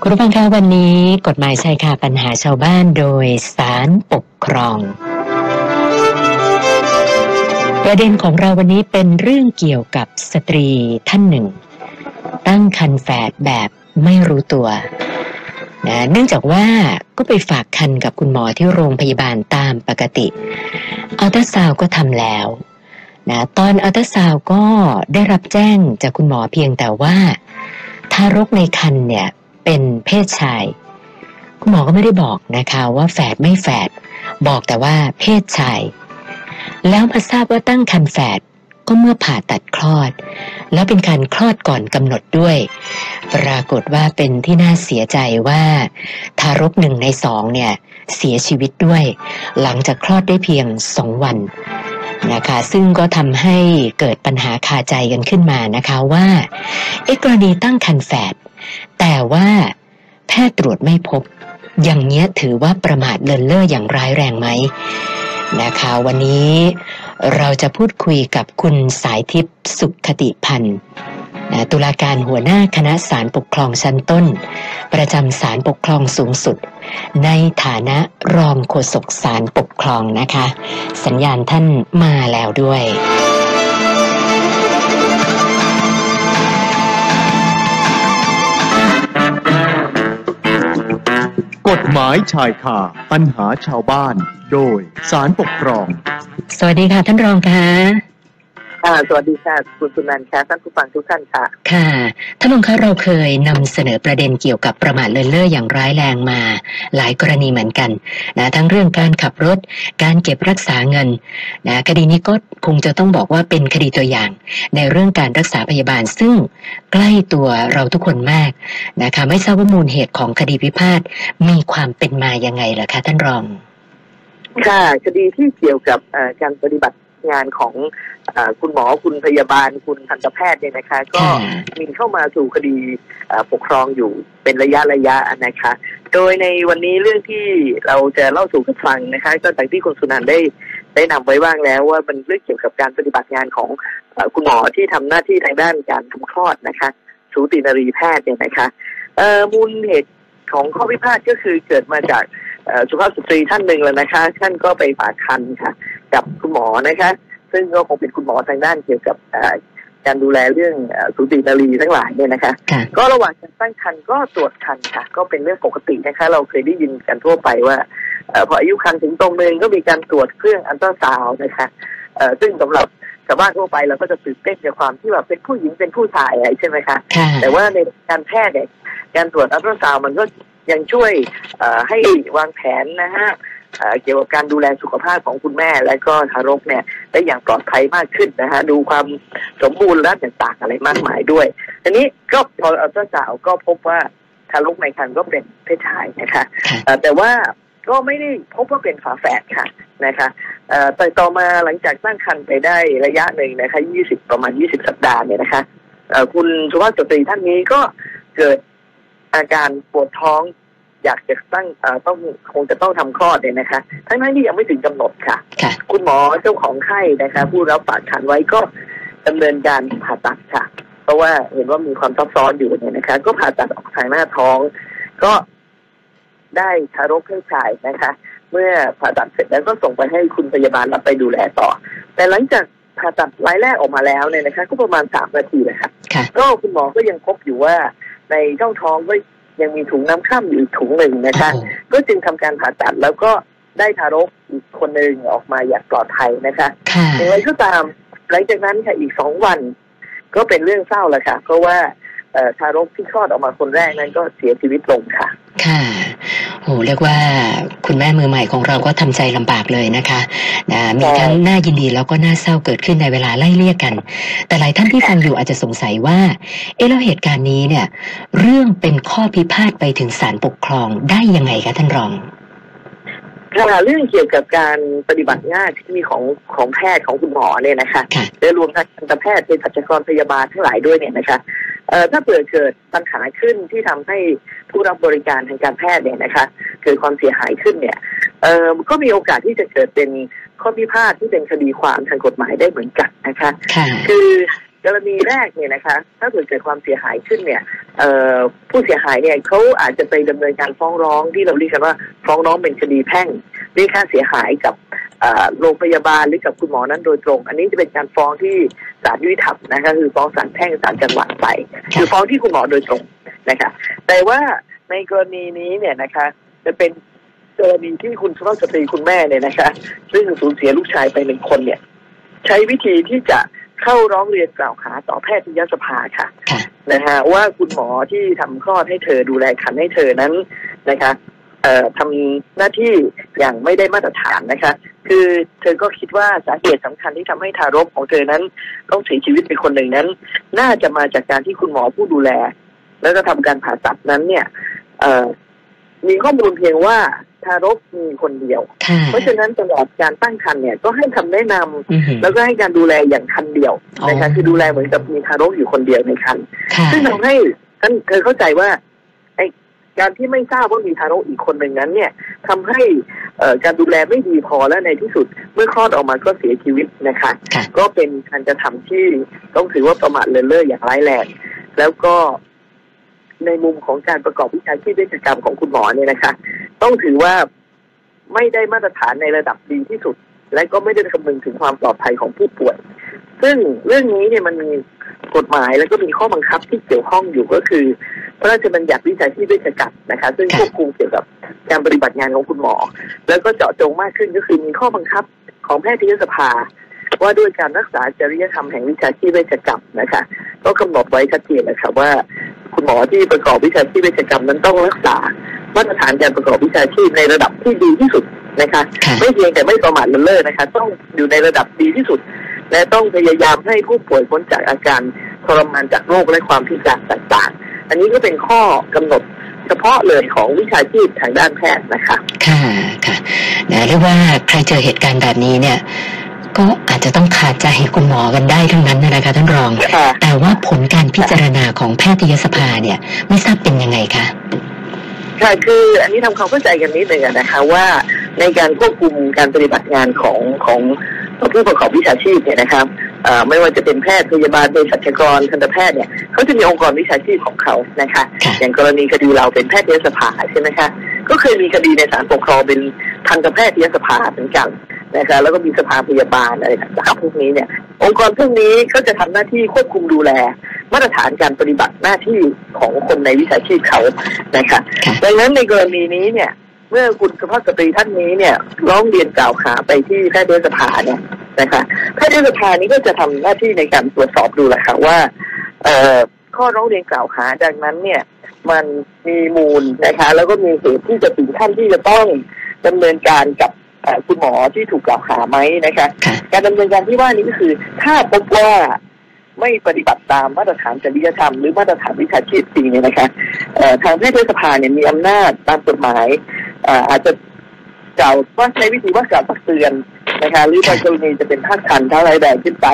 คุณผู้ฟังคะวันนี้กฎหมายชายคาปัญหาชาวบ้านโดยสารปกครอง ประเด็นของเราวันนี้เป็นเรื่องเกี่ยวกับสตรีท่านหนึ่ง ตั้งคันแฝดแบบไม่รู้ตัวนะเนื่องจากว่าก็ไปฝากคันกับคุณหมอที่โรงพยาบาลตามปกติอัลตราซาวก็ทำแล้วนะตอนอัลตราซาวก็ได้รับแจ้งจากคุณหมอเพียงแต่ว่า ทารกในคันเนี่ย เป็นเพศชาย คุณหมอก็ไม่ได้บอกนะคะว่าแฝดไม่แฝด บอกแต่ว่าเพศชาย แล้วมาทราบว่าตั้งคันแฝดก็เมื่อผ่าตัดคลอด แล้วเป็นการคลอดก่อนกำหนดด้วย ปรากฏว่าเป็นที่น่าเสียใจว่า ทารกหนึ่งในสองเนี่ยเสียชีวิตด้วย หลังจากคลอดได้เพียงสองวัน นะคะซึ่งก็ทำให้เกิดปัญหาคาใจกันขึ้นมานะคะว่าเอกรณีตั้งคันแฝดแต่ว่าแพทย์ตรวจไม่พบ อย่างเนี้ยถือว่าประมาทเลินเล่ออย่างร้ายแรงไหมนะคะวันนี้เราจะพูดคุยกับคุณสายทิพย์สุขคติพันธ์ ตุลาการหัวหน้าคณะศาลปกครองชั้นต้น ประจำศาลปกครองสูงสุด ในฐานะรองโฆษกศาลปกครองนะคะ สัญญาณท่านมาแล้วด้วยกฎหมายชายคาปัญหาชาวบ้าน โดยสารปกครอง สวัสดีค่ะท่านรองค่ะ ค่ะสวัสดีค่ะคุณสุนันท์ค่ะท่านผู้ฟังทุกท่านค่ะ ค่ะท่านรองคะเราเคยนำเสนอประเด็นเกี่ยวกับประมาทเลินเล่ออย่างร้ายแรงมา หลายกรณีเหมือนกันนะทั้งเรื่องการขับรถ การเก็บรักษาเงินนะคดีนี้ก็คงจะต้องบอกว่าเป็นคดีตัวอย่าง ในเรื่องการรักษาพยาบาลซึ่งใกล้ตัวเราทุกคนมากนะคะไม่ทราบว่ามูลเหตุของคดีพิพาทมีความเป็นมายังไงล่ะคะท่านรอง ค่ะคดีที่เกี่ยวกับเอ่อการปฏิบัติ งานของเออคุณหมอคุณพยาบาลคุณทันตแพทย์เนี่ยนะคะ ก็ค่ะมีเข้ามาสู่คดีเอ่อปกครองอยู่เป็นระยะระยะนะคะ โดยในวันนี้เรื่องที่เราจะเล่าสู่กันฟังนะคะ ก็จากที่คุณสุนันท์ได้ได้นำไว้บ้างแล้วว่ามันเรื่องเกี่ยวกับการปฏิบัติงานของเอ่อคุณหมอที่ทำหน้าที่ทางด้านการทำคลอดนะคะสูตินรีแพทย์เนี่ยนะคะเอ่อมูลเหตุของข้อพิพาทก็คือเกิดมาจากเอ่อ สุภาพสตรีท่านหนึ่งแล้วนะคะ ท่านก็ไปฝากคันค่ะ กับคุณหมอนะคะ ซึ่งก็คงเป็นคุณหมอทางด้านเกี่ยวกับเอ่อการดูแลเรื่องเอ่อสูตินารีทั้งหลายเนี่ยนะคะค่ะก็ระหว่างการตั้งครรภ์ก็ตรวจครรภ์ค่ะ ก็เป็นเรื่องปกตินะคะ เราเคยได้ยินกันทั่วไปว่าเอ่อพออายุครรภ์ถึงตรงหนึงก็มีการตรวจเครื่องอัลตราซาวน์นะคะเอ่อซึ่งสำหรับชาวบ้านทั่วไปเราก็จะตื่นเต้นกับความที่แบบเป็นผู้หญิงเป็นผู้ชายอะไรใช่ไหมคะค่ะแต่ว่าในการแพทย์เนี่ยการตรวจอัลตราซาวน์มันก็ ยังช่วยเอ่อให้วางแผนนะฮะเอ่อเกี่ยวกับการดูแลสุขภาพของคุณแม่ และก็ทารกเนี่ยได้อย่างปลอดภัยมากขึ้นนะฮะดูความสมบูรณ์และต่างๆอะไรมากมายด้วยทีนี้ก็พออัลตราซาวน์ก็พบว่าทารกในครรภ์ก็เป็นเพศชายนะคะค่ะเอ่อแต่ว่าก็ไม่ได้พบว่าเป็นฝาแฝดค่ะนะคะเอ่อแต่ต่อมาหลังจากตั้งครรภ์ไปได้ระยะหนึ่งนะคะ20 ประมาณ 20 สัปดาห์เนี่ยนะคะเอ่อคุณสุภาพสตรีท่านนี้ก็เกิด อาการปวดท้อง อยากจะตั้งเอ่อต้องคงจะต้องทำคลอดเนี่ยนะคะทั้งนั้นที่ยังไม่ถึงกำหนดค่ะค่ะ คุณหมอเจ้าของไข้นะคะ ผู้รับฝากคันไว้ก็ดำเนินการผ่าตัดค่ะ เพราะว่าเห็นว่ามีความซับซ้อนอยู่เนี่ยนะคะ ก็ผ่าตัดออกทางหน้าท้อง ก็ได้ทารกเพศชายนะคะ เมื่อผ่าตัดเสร็จแล้วก็ส่งไปให้คุณพยาบาลรับไปดูแลต่อ แต่หลังจากผ่าตัดรายแรกออกมาแล้วเนี่ยนะคะ ก็ประมาณสามนาทีเลยค่ะค่ะก็คุณหมอก็ยังพบอยู่ว่า ในช่องท้องก็ยังมีถุงน้ำข้ามอยู่อีกถุงหนึ่งนะคะโอ้ก็จึงทำการผ่าตัดแล้วก็ได้ทารกอีกคนหนึ่งออกมาอย่างปลอดภัยนะคะค่ะอย่างไรก็ตามหลังจากนั้นค่ะอีกสองวัน ก็เป็นเรื่องเศร้าแหละค่ะ เพราะว่าเอ่อทารกที่คลอดออกมาคนแรกนั้นก็เสียชีวิตลงค่ะ ค่ะ โหเรียกว่าคุณแม่มือใหม่ของเราก็ทำใจลำบากเลยนะคะนะมีใช่ทั้งน่ายินดีแล้วก็น่าเศร้าเกิดขึ้นในเวลาไล่เลี่ยกัน แต่หลายท่านที่ฟังอยู่อาจจะสงสัยว่า เอ๊ะแล้วเหตุการณ์นี้เนี่ย เรื่องเป็นข้อพิพาทไปถึงศาลปกครองได้ยังไงคะท่านรองค่ะเรื่องเกี่ยวกับการปฏิบัติงานที่มีของของแพทย์ของคุณหมอเนี่ยนะคะค่ะโดยรวมทั้งทันตแพทย์เภสัชกรพยาบาลทั้งหลายด้วยเนี่ยนะคะเอ่อ ถ้าเปิดเกิดปัญหาขึ้นที่ทำให้ผู้รับบริการทางการแพทย์เนี่ยนะคะ เกิดความเสียหายขึ้นเนี่ยเอ่อก็มีโอกาสที่จะเกิดเป็นข้อพิพาทที่เป็นคดีความทางกฎหมายได้เหมือนกันนะคะค่ะคือกรณีแรกเนี่ยนะคะ ถ้าเกิดเกิดความเสียหายขึ้นเนี่ยเอ่อผู้เสียหายเนี่ยเขาอาจจะไปดำเนินการฟ้องร้องที่เราเรียกกันว่าฟ้องร้องเป็นคดีแพ่งเรียกค่าเสียหายกับเอ่อ โรงพยาบาลหรือกับคุณหมอนั้นโดยตรง อันนี้จะเป็นการฟ้องที่ศาลยุติธรรมนะคะคือฟ้องศาลแพ่งศาลจังหวัดไปคือฟ้องที่คุณหมอโดยตรงนะคะแต่ว่าในกรณีนี้เนี่ยนะคะ จะเป็นกรณีที่คุณสุภาพสตรีคุณแม่เนี่ยนะคะ ซึ่งสูญเสียลูกชายไปหนึ่งคนเนี่ย ใช้วิธีที่จะเข้าร้องเรียนกล่าวหาต่อแพทยสภาค่ะค่ะนะฮะว่าคุณหมอที่ทำคลอดให้เธอดูแลคันให้เธอนั้นนะคะ เอ่อทำหน้าที่อย่างไม่ได้มาตรฐานนะคะ คือเธอก็คิดว่าสาเหตุสำคัญที่ทำให้ทารกของเธอนั้นต้องเสียชีวิตไปคนหนึ่งนั้น น่าจะมาจากการที่คุณหมอผู้ดูแล แล้วก็ทำการผ่าตัดนั้นเนี่ยเอ่อมีข้อมูลเพียงว่าทารกมีคนเดียวค่ะเพราะฉะนั้นตลอดการตั้งครรภ์เนี่ยก็ให้คำแนะนำอือหือแล้วก็ให้การดูแลอย่างคันเดียวนะคะอ๋อคือดูแลเหมือนกับมีทารกอยู่คนเดียวในคันค่ะซึ่งทำให้ท่านเธอเข้าใจว่าไอการที่ไม่ทราบว่ามีทารกอีกคนหนึ่งนั้น เนี่ยทำให้เอ่อ การดูแลไม่ดีพอและในที่สุด เมื่อคลอดออกมาก็เสียชีวิตนะคะค่ะก็เป็นการกระทำที่ต้องถือว่าประมาทเลินเล่ออย่างร้ายแรงแล้วก็ในมุมของการประกอบวิชาชีพเวชกรรมของคุณหมอเนี่ยนะคะ ต้องถือว่าไม่ได้มาตรฐานในระดับดีที่สุด และก็ไม่ได้คำนึงถึงความปลอดภัยของผู้ป่วย ซึ่งเรื่องนี้เนี่ยมันมีกฎหมายแล้วก็มีข้อบังคับที่เกี่ยวข้องอยู่ก็คือพ ระราชบัญญัติวิชาชีพเวชกรรมนะคะ ซึ่งควบคุมเกี่ยวกับการปฏิบัติงานของคุณหมอ แล้วก็เจาะจงมากขึ้นก็คือมีข้อบังคับของแพทยสภา ว่าด้วยการรักษาจริยธรรมแห่งวิชาชีพเวชกรรมนะคะ ก็กำหนดไว้ชัดเจนนะคะว่า คุณหมอที่ประกอบวิชาชีพเวชกรรมนั้นต้องรักษามาตรฐานการประกอบวิชาชีพในระดับที่ดีที่สุดนะคะค่ะไม่เพียงแต่ไม่ประมาทเลินเล่อนะคะ ต้องอยู่ในระดับดีที่สุด และต้องพยายามให้ผู้ป่วยพ้นจากอาการทรมานจากโรคและความพิการต่างๆ อันนี้ก็เป็นข้อกำหนดเฉพาะเลยของวิชาชีพทางด้านแพทย์นะคะ ค่ะค่ะนะเรียกว่าใครเจอเหตุการณ์แบบนี้เนี่ยก็อาจจะต้องขาดใจคุณหมอกันได้ทั้งนั้นนะคะท่านรองค่ะแต่ว่าผลการพิจารณาของแพทยสภาเนี่ยไม่ทราบเป็นยังไงคะค่ะคืออันนี้ทำความเข้าใจกันนิดหนึ่งอะนะคะว่าในการควบคุมการปฏิบัติงานของของผู้ประกอบวิชาชีพเนี่ยนะครับเอ่อ ไม่ว่าจะเป็นแพทย์พยาบาลเภสัชกรทันตแพทย์เนี่ยเขาจะมีองค์กรวิชาชีพของเขานะคะค่ะอย่างกรณีคดีเราเป็นแพทยสภาใช่ไหมคะก็เคยมีคดีในศาลปกครองเป็นทันตแพทยสภาเหมือนกันนะคะแล้วก็มีสภาพยาบาลอะไรต่างๆพวกนี้เนี่ยองค์กรพวกนี้ก็จะทำหน้าที่ควบคุมดูแล มาตรฐานการปฏิบัติหน้าที่ของคนในวิชาชีพเขานะคะค่ะดังนั้นในกรณีนี้เนี่ย เมื่อคุณสุภาพสตรีท่านนี้เนี่ยร้องเรียนกล่าวหาไปที่แพทยสภาเนี่ยนะคะแพทยสภานี้ก็จะทำหน้าที่ในการตรวจสอบดูแหละค่ะว่าเอ่อข้อร้องเรียนกล่าวหาดังนั้นเนี่ยมันมีมูลนะคะ แล้วก็มีเหตุที่จะถึงขั้นที่จะต้องดำเนินการกับเอ่อคุณหมอที่ถูกกล่าวหาไหมนะคะค่ะการดำเนินการที่ว่านี้ก็คือ ถ้าพบว่าไม่ปฏิบัติตามมาตรฐานจริยธรรมหรือมาตรฐานวิชาชีพจริงเนี่ยนะคะเอ่อทางแพทยสภาเนี่ยมีอำนาจตามกฎหมายเอ่ออาจจะกล่าวว่าใช้วิธีว่ากล่าวตักเตือนนะคะหรือบางกรณีจะเป็นภาคทันถ้าร้ายแรงขึ้นไป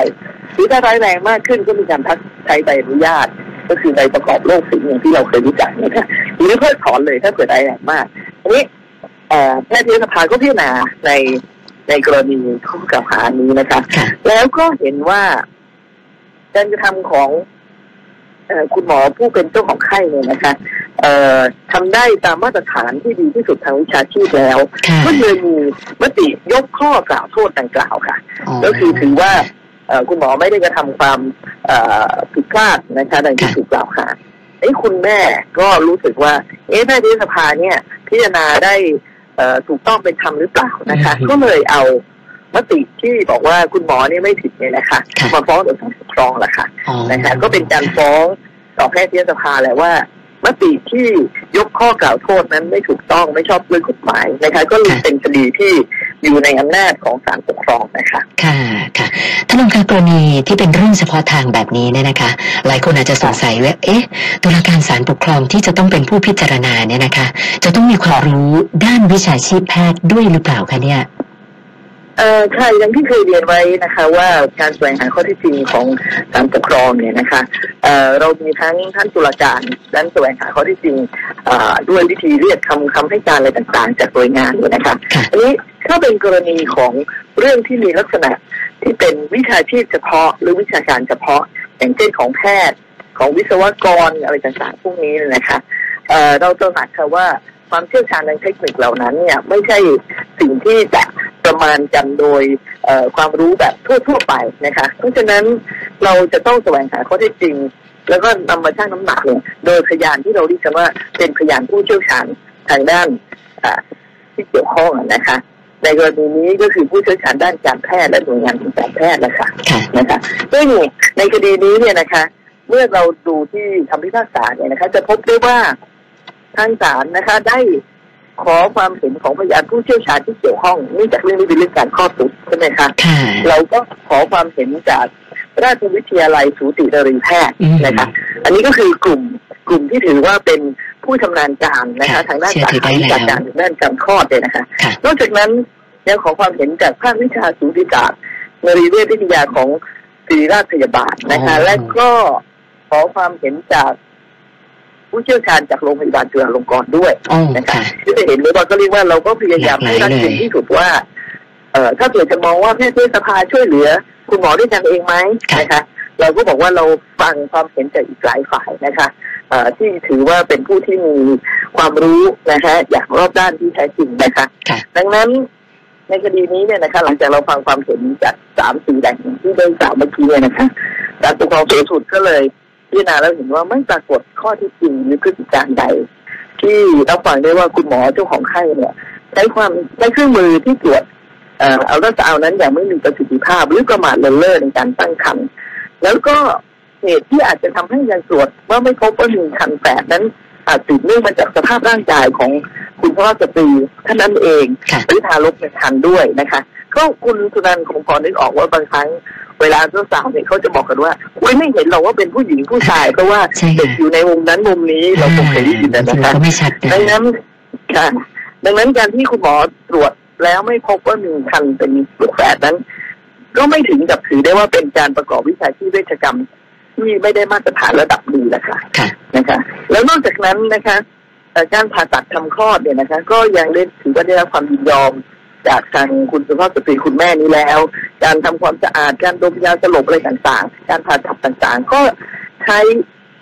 หรือถ้าร้ายแรงมากขึ้นก็มีการพักใช้ใบอนุญาต ก็คือใบประกอบโรคสิ่งอย่างที่เราเคยรู้จักนะคะหรือเพิกถอนเลยถ้าเกิดร้ายแรงมากอันนี้เอ่อแพทยสภาก็พิจารณาในในกรณีข้อกล่าวหานี้นะคะค่ะแล้วก็เห็นว่าการกระทำของเออคุณหมอผู้เป็นเจ้าของไข้เนี่ยนะคะเอ่อ ทำได้ตามมาตรฐานที่ดีที่สุดทางวิชาชีพแล้วค่ะก็เลยมีมติยกข้อกล่าวโทษดังกล่าวค่ะ ก็คือถือว่าเอ่อคุณหมอไม่ได้กระทำความเอ่อผิดพลาดนะคะดังที่ค่ะถูกกล่าวหาไอ้ยคุณแม่ก็รู้สึกว่า เอ๊ะแพทยสภาเนี่ยพิจารณาได้เอ่อถูกต้องเป็นธรรมหรือเปล่านะคะ ก็เลยเอามติที่บอกว่าคุณหมอเนี่ยไม่ผิดเนี่ยนะคะค่ะมาฟ้องต่อศาลปกครองแหละค่ะอ๋อนะคะ ก็เป็นการฟ้องต่อแพทยสภาแหละว่า มติที่ยกข้อกล่าวโทษนั้นไม่ถูกต้องไม่ชอบด้วยกฎหมายนะคะก็เลยเป็นคดีที่อยู่ในอำนาจของศาลปกครองนะคะ ค่ะค่ะท่านรองคะกรณีที่เป็นเรื่องเฉพาะทางแบบนี้เนี่ยนะคะ หลายคนอาจจะสงสัยว่าเอ๊ะตุลาการศาลปกครองที่จะต้องเป็นผู้พิจารณาเนี่ยนะคะ จะต้องมีความรู้ด้านวิชาชีพแพทย์ด้วยหรือเปล่าคะเนี่ย เอ่อใช่อย่างที่เคยเรียนไว้นะคะ ว่าการแสวงหาข้อเที่จริงของศาลปกครองเนี่ยนะคะเอ่อเรามีทั้งท่านตุลาการด้านแสวงหาข้อเที่จริงเอ่อด้วยวิธีเรียกคำคำให้การอะไรต่างๆ จากหน่วยงานเนี่ยนะคะค่ะอันนี้ถ้าเป็นกรณีของเรื่องที่มีลักษณะที่เป็นวิชาชีพเฉพาะ หรือวิชาการเฉพาะ อย่างเช่นของแพทย์ของวิศวกรอะไรต่างๆพวกนี้นะคะเอ่อเราตระหนักค่ะว่าความเชี่ยวชาญทางเทคนิคเหล่านั้นเนี่ยไม่ใช่สิ่งที่จะ ประมาณกันโดยเอ่อความรู้แบบทั่วๆไปนะคะ เพราะฉะนั้นเราจะต้องแสวงหาข้อเท็จจริง แล้วก็นำมาชั่งน้ำหนักเนี่ยโดยพยานที่เราเรียกกันว่าเป็นพยานผู้เชี่ยวชาญทางด้านอ่าที่เกี่ยวข้องอะนะคะในกรณีนี้ก็คือผู้เชี่ยวชาญด้านการแพทย์และหน่วยงานทางการแพทย์นะคะค่ะนะคะซึ่งในคดีนี้เนี่ยนะคะ เมื่อเราดูที่คำพิพากษาเนี่ยนะคะ จะพบได้ว่าทางศาลนะคะ ได้ ขอความเห็นของพยานผู้เชี่ยวชาญที่เกี่ยวข้องเนื่องจากเรื่องนี้เป็นเรื่องการคลอดบุตรใช่ไหมคะค่ะเราก็ขอความเห็นจากราชวิทยาลัยสูตินรีแพทย์อืมนะคะอันนี้ก็คือกลุ่มกลุ่มที่ถือว่าเป็นผู้ชำนาญการนะคะค่ะทางด้านเชื่อสาถือขาได้วิชาการแล้วทางด้านการคลอดเลยนะคะค่ะนอกจากนั้นยังขอความเห็นจากภาควิชาสูติศาสตร์นรีเวชวิทยาของศิริราชพยาบาลนะคะอ๋อและก็ขอความเห็นจาก ผู้เชี่ยวชาญจากโรงพยาบาลจุฬาลงกรณ์ด้วยโอ้นะคะค่ะที่จะเห็นเลยว่าก็เรียกว่าเราก็พยายามให้รัดกุมที่สุดว่าเอ่อถ้าเกิดจะมองว่าแพทยสภาช่วยเหลือ คุณหมอด้วยกันเองไหมค่ะนะคะเราก็บอกว่าเราฟังความเห็นจากอีกหลายฝ่ายนะคะเอ่อที่ถือว่าเป็นผู้ที่มีความรู้นะคะอย่างรอบด้านที่แท้จริงนะคะค่ะดังนั้นในคดีนี้เนี่ยนะคะ หลังจากเราฟังความเห็นจากสามสี่แหล่งที่ได้กล่าวเมื่อกี้เนี่ยนะคะการปกครองสูงสุดก็เลย พิจารณาแล้วเห็นว่าไม่ปรากฏข้อเที่จริงหรือพฤติการใด ที่เราฟังได้ว่าคุณหมอเจ้าของไข้เนี่ยใช้ความใช้เครื่องมือที่ตรวจเอ่อเอารัสาวนั้นอย่างไม่มีประสิทธิภาพหรือประมาทเลินเล่อในการตั้งครรภ์แล้วก็เหตุที่อาจจะทำให้ยังตรวจว่าไม่พบว่ามีคันแฝดนั้นอาจสืบเนื่องมาจากสภาพร่างกายของคุณพ่อสตรีท่านนั้นเองค่ะหรือทารกในครรภ์ด้วยนะคะ ก็คุณสุนันท์คงพอนึกออกว่าบางครั้ง เวลาเจ้าสาวเนี่ยเขาจะบอกกันว่าอุ้ยไม่เห็นหรอกว่าเป็นผู้หญิงผู้ชาย เพราะว่าใช่ค่ะเด็กอยู่ในมุมนั้นมุมนี้เราคงเคยได้ยินนะจริงคะๆก็ไม่ชัดนะดังนั้นค่ะดังนั้นการที่คุณหมอตรวจแล้วไม่พบว่ามีคันเป็นลูกแฝดนั้น ก็ไม่ถึงกับถือได้ว่าเป็นการประกอบวิชาชีพเวชกรรม ที่ไม่ได้มาตรฐานระดับดีนะคะค่ะนะคะ แล้วนอกจากนั้นนะคะเอ่อการผ่าตัดทำคลอดเนี่ยนะคะ ก็ยังได้ถือว่าได้รับความยินยอม จากทางคุณสุภาพสตรีคุณแม่นี้แล้ว การทำความสะอาดการดมยาสลบอะไรต่างๆ การผ่าตัดต่างๆ ก็ใช้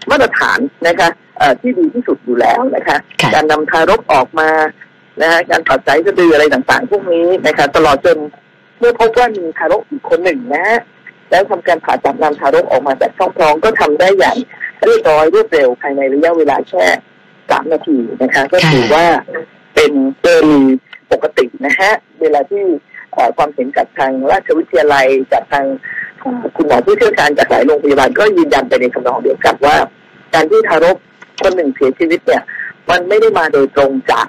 มาตรฐานนะคะเอ่อที่ดีที่สุดอยู่แล้วนะคะค่ะการนำทารกออกมานะฮะการตัดสายสะดืออะไรต่างๆ พวกนี้นะคะ ตลอดจนเมื่อพบว่ามีทารกอีกคนหนึ่งนะฮะแล้วทำการผ่าตัดนำทารกออกมาจากช่องท้องก็ทำได้อย่างเรียบร้อยรวดเร็วภายในระยะเวลาแค่สามนาทีนะคะ ก็ถือว่าเป็นเกิน ปกตินะฮะเวลาที่เอ่อความเห็นจากทางราชวิทยาลัยจากทางเอ่อคุณหมอผู้เชี่ยวชาญจากหลายโรงพยาบาลก็ยืนยันไปในคำนองเดียวกันว่า การที่ทารกคนหนึ่งเสียชีวิตเนี่ย มันไม่ได้มาโดยตรงจาก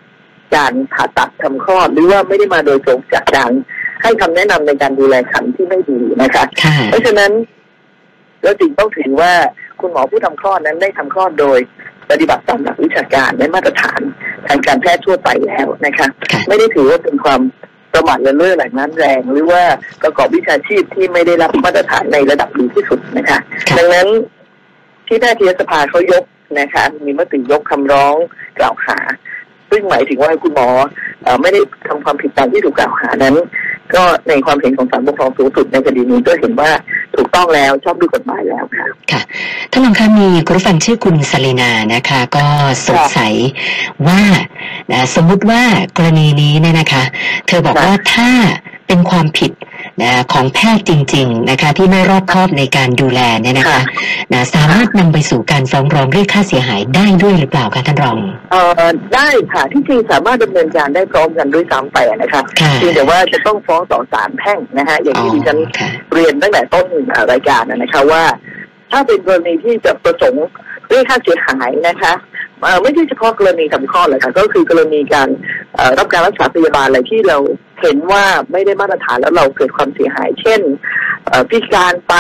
การผ่าตัดทำคลอดหรือว่าไม่ได้มาโดยตรงจากการให้คำแนะนำในการดูแลขันที่ไม่ดีนะคะค่ะเพราะฉะนั้นเราจึงต้องถือว่าคุณหมอผู้ทำคลอดนั้นได้ทำคลอดโดยปฏิบัติตามหลักวิชาการและมาตรฐาน ทางการแพทย์ทั่วไปแล้วนะคะค่ะไม่ได้ถือว่าเป็นความประมาทเลินเล่อแหล่งนั้นแรง หรือว่าประกอบวิชาชีพที่ไม่ได้รับมาตรฐานในระดับดีที่สุดนะคะค่ะดังนั้นที่แพทยสภาเขายกนะคะ มีมติยกคำร้องกล่าวหา ซึ่งหมายถึงว่าคุณหมอเอ่อไม่ได้ทำความผิดตามที่ถูกกล่าวหานั้น ก็ในความเห็นของศาลปกครองสูงสุดในคดีนี้ก็เห็นว่า ถูกต้องแล้วชอบด้วยกฎหมายแล้วค่ะท่านรองคะมีคุณผู้ฟังชื่อคุณสลีนานะคะ ก็สงสัยว่านะสมมุติว่ากรณีนี้เนี่ยนะคะ เธอบอกค่ะว่าถ้าเป็นความผิด นะของแพทย์จริง ๆนะคะ ที่ไม่รอบคอบในการดูแลเนี่ยนะคะนะสามารถนำไปสู่การฟ้องร้องเรียกค่าเสียหายได้ด้วยหรือเปล่าคะท่านรองเอ่อได้ค่ะที่จริงสามารถดำเนินการได้พร้อมกันด้วยซ้ำไปนะคะค่ะเพียงแต่ว่าจะต้องฟ้องต่อศาลแพ่งนะฮะอย่างอ๋อที่ดิฉันค่ะเรียนตั้งแต่ต้นรายการนะนะคะว่า ถ้าเป็นกรณีที่จะประสงค์เรียกค่าเสียหายนะคะเอ่อ ไม่ใช่เฉพาะกรณีทำคลอดเลยค่ะก็คือกรณีการเอ่อรับการรักษาพยาบาลอะไรที่เราเห็นว่าไม่ได้มาตรฐานแล้วเราเกิดความเสียหาย เช่นเอ่อพิการไป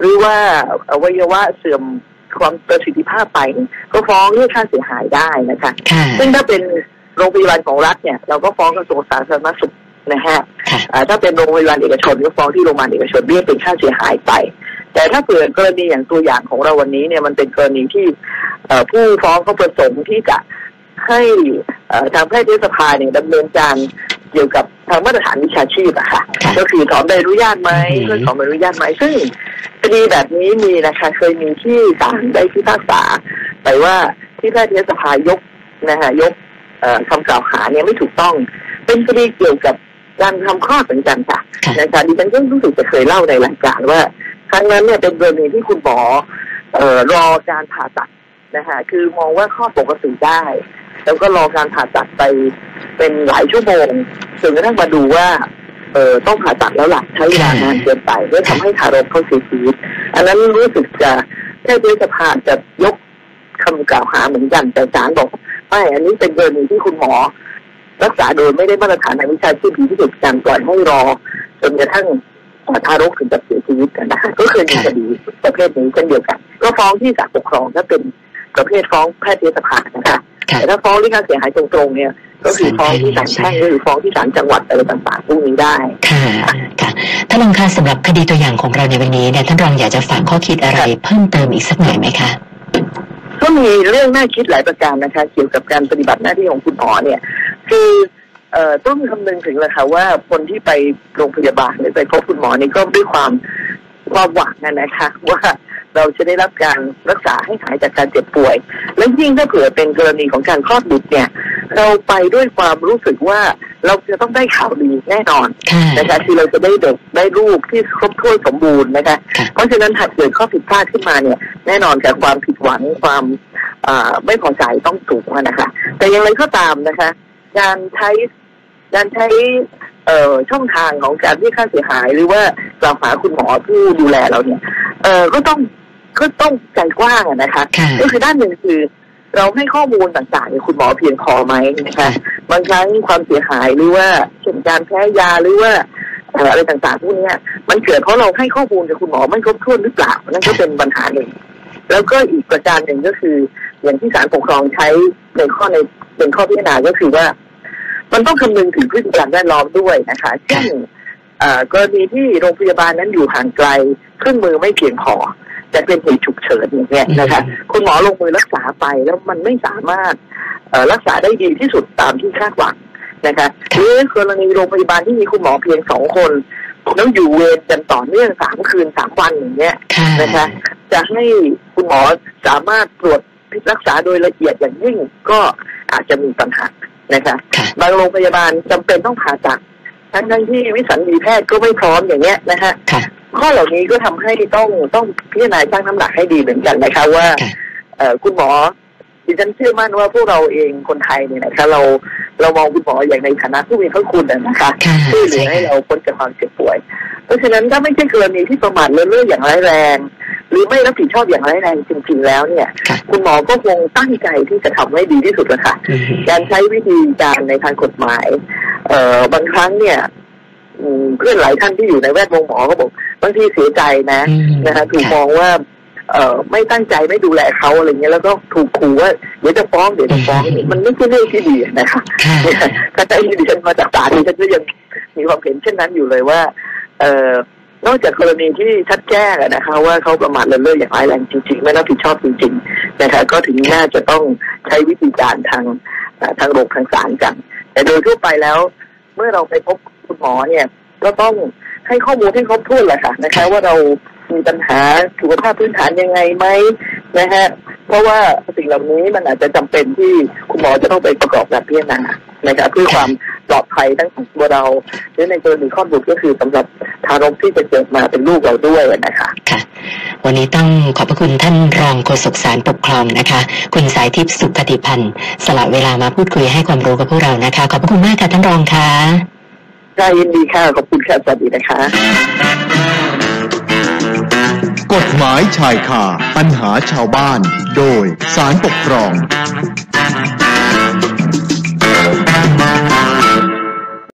หรือว่าอวัยวะเสื่อมความประสิทธิภาพไป ก็ฟ้องเรียกค่าเสียหายได้นะคะค่ะซึ่งถ้าเป็นโรงพยาบาลของรัฐเนี่ย เราก็ฟ้องกระทรวงสาธารณสุขนะฮะค่ะอ่าถ้าเป็นโรงพยาบาลเอกชนก็ฟ้องที่โรงพยาบาลเอกชนเรียกเป็นค่าเสียหายไป แต่ถ้าเผื่อกรณีอย่างตัวอย่างของเราวันนี้เนี่ยมันเป็นกรณีที่เอ่อผู้ฟ้องเขาประสงค์ที่จะให้เอ่อทางแพทยสภาเนี่ยดำเนินการเกี่ยวกับทางมาตรฐานวิชาชีพอะค่ะค่ะก็คือถอนใบอนุญาตไหมอือหือเพื่อถอนใบอนุญาตไหมซึ่งคดีแบบนี้มีนะคะ เคยมีที่ศาลได้พิพากษาไปว่าที่แพทยสภายกนะคะยกเอ่อคำกล่าวหาเนี่ยไม่ถูกต้อง เป็นคดีเกี่ยวกับการทำคลอดเหมือนกันค่ะค่ะนะคะดิฉันก็รู้สึกจะเคยเล่าในรายการว่า ครั้งนั้นเนี่ยเป็นกรณีที่คุณหมอเอ่อรอการผ่าตัดนะคะคือมองว่าคลอดปกติได้ แล้วก็รอการผ่าตัดไปเป็นหลายชั่วโมงจนกระทั่งมาดูว่าเออต้องผ่าตัดแล้วหลักใช้เวลานานเกินไปเพื่อทำให้ทารกเขาเสียชีวิตอันนั้นรู้สึกจะแค่ด้วยสภาจะยกคำกล่าวหาเหมือนกันแต่ศาลบอกไม่อันนี้เป็นกรณีที่คุณหมอ รักษาโดยไม่ได้มาตรฐานทางวิชาชีพดีที่สุดการปล่อยให้รอจนกระทั่งเอ่อ ทารกถึงกับเสียชีวิตกันนะคะก็เคยมีคดีประเภทนี้เช่นเดียวกัน ก็ฟ้องที่ศาลปกครองถ้าเป็นประเภทฟ้องแพทยสภานะคะค่ะแต่ถ้าฟ้องเรื่องการเสียหายตรงๆเนี่ยก็คือฟ้องที่ศาลแพ่งหรือฟ้องที่ศาลจังหวัดอะไรต่างๆพวกนี้ได้ ค่ะค่ะท่านรองคะสำหรับคดีตัวอย่างของเราในวันนี้เนี่ยท่านรองอยากจะฝากข้อคิดอะไรเพิ่มเติมอีกสักหน่อยไหมคะก็มีเรื่องน่าคิดหลายประการนะคะ เกี่ยวกับการปฏิบัติหน้าที่ของคุณหมอเนี่ย คือ เอ่อต้องคำนึงถึงเลยค่ะว่าคนที่ไปโรงพยาบาลหรือไปพบคุณหมอนี่ก็ด้วยความความหวังนะนะคะว่าเราจะได้รับการรักษาให้หายจากการเจ็บป่วย และยิ่งถ้าเผื่อเป็นกรณีของการคลอดบุตรเนี่ย เราไปด้วยความรู้สึกว่าเราจะต้องได้ข่าวดีแน่นอนค่ะนะคะคือเราจะได้เด็กได้ลูกที่ครบถ้วนสมบูรณ์นะคะค่ะเพราะฉะนั้นหากเกิดข้อผิดพลาดขึ้นมาเนี่ย แน่นอนกับความผิดหวังความอ่าไม่พอใจต้องสูงอะนะคะ แต่อย่างไรก็ตามนะคะ การใช้ การใช้เอ่อช่องทางของการเรียกค่าเสียหาย หรือว่ากล่าวหาคุณหมอผู้ดูแลเราเนี่ย เออก็ต้องก็ต้องใจกว้างอะนะคะค่ะก็คือด้านหนึ่งคือ เราให้ข้อมูลต่างๆเนี่ยคุณหมอเพียงพอไหมนะคะบางครั้งความเสียหายหรือว่าเช่นการแพ้ยาหรือว่าเอ่ออะไรต่างๆพวกเนี้ยมันเกิดเพราะเราให้ข้อมูลกับคุณหมอไม่ครบถ้วนหรือเปล่านั่นก็เป็นปัญหาหนึ่งแล้วก็อีกประการหนึ่งก็คือ อย่างที่ศาลปกครองใช้ในข้อในเป็นข้อพิจารณาก็คือว่า มันต้องคำนึงถึงพฤติกรรมแวดล้อมด้วยนะคะเช่นเอ่อกรณีที่โรงพยาบาลนั้นอยู่ห่างไกลเครื่องมือไม่เพียงพอจะเป็นเหตุฉุกเฉินอย่างเงี้ยนะคะคุณหมอลงมือรักษาไปแล้วมันไม่สามารถเอ่อรักษาได้ดีที่สุดตามที่คาดหวังนะคะหรือกรณีโรงพยาบาลที่มีคุณหมอเพียงสองคนแล้วอยู่เวรกันต่อเนื่องสามคืนสามวันอย่างเงี้ยค่ะนะคะ จะให้คุณหมอสามารถตรวจรักษาโดยละเอียดอย่างยิ่งก็อาจจะมีปัญหา นะคะค่ะบางโรงพยาบาลจำเป็นต้องผ่าตัดทั้งทั้งๆที่วิสัญญีแพทย์ก็ไม่พร้อมอย่างเงี้ยนะคะค่ะข้อเหล่านี้ก็ทำให้ต้องต้องพิจารณาชั่งน้ำหนักให้ดีเหมือนกันนะคะว่าค่ะเอ่อคุณหมอดิฉันเชื่อมั่นว่าพวกเราเองคนไทยเนี่ยนะคะเราเรามองคุณหมออย่างในฐานะผู้มีพระคุณนะนะคะค่ะช่วยเหลือให้เราพ้นจากความเจ็บป่วย เพราะฉะนั้นถ้าไม่ใช่กรณีที่ประมาทเลินเล่ออย่างร้ายแรง หรือไม่รับผิดชอบอย่างร้ายแรงจริงๆแล้วเนี่ยค่ะคุณหมอก็คงตั้งใจที่จะทำให้ดีที่สุดนะคะอืมการใช้วิธีการในทางกฎหมาย เอ่อบางครั้งเนี่ยอืมเพื่อนหลายท่านที่อยู่ในแวดวงหมอก็บอกบางทีเสียใจนะอืมนะคะถูกมองว่าเอ่อไม่ตั้งใจไม่ดูแลเขาอะไรเงี้ยแล้วก็ถูกขู่ว่าเดี๋ยวจะฟ้องเดี๋ยวจะฟ้องมันไม่ใช่เรื่องที่ดีนะคะค่ะถ้าใจดิฉันมาจากศาลดิฉันก็ยังมีความเห็นเช่นนั้นอยู่เลยว่า เอ่อ นอกจากกรณีที่ชัดแจ้งอะนะคะว่าเขาประมาทเลินเล่ออย่างร้ายแรงจริงๆ ไม่รับผิดชอบจริงๆนะคะก็ถึงน่าจะต้องใช้วิธีการทางทางโรงทางศาลกัน แต่โดยทั่วไปแล้ว เมื่อเราไปพบคุณหมอเนี่ย ก็ต้องให้ข้อมูลให้ครบถ้วนแหละค่ะนะคะ ว่าเรามีปัญหาสุขภาพพื้นฐานยังไงไหมนะฮะเพราะว่าสิ่งเหล่านี้มันอาจจะจำเป็นที่คุณหมอจะต้องไปประกอบการพิจารณานะคะเพื่อความ ปลอดภัยทั้งของตัวเราหรือในกรณีคลอดบุตรก็คือสำหรับทารกที่จะเกิดมาเป็นลูกเราด้วยนะคะค่ะ วันนี้ต้องขอบพระคุณท่านรองโฆษกสารปกครองนะคะ คุณสายทิพย์สุขติพันธ์สละเวลามาพูดคุยให้ความรู้กับพวกเรานะคะ ขอบพระคุณมากค่ะท่านรองค่ะได้ยินดีค่ะขอบคุณค่ะสวัสดีนะคะ กฎหมายชายคาปัญหาชาวบ้าน โดยสารปกครอง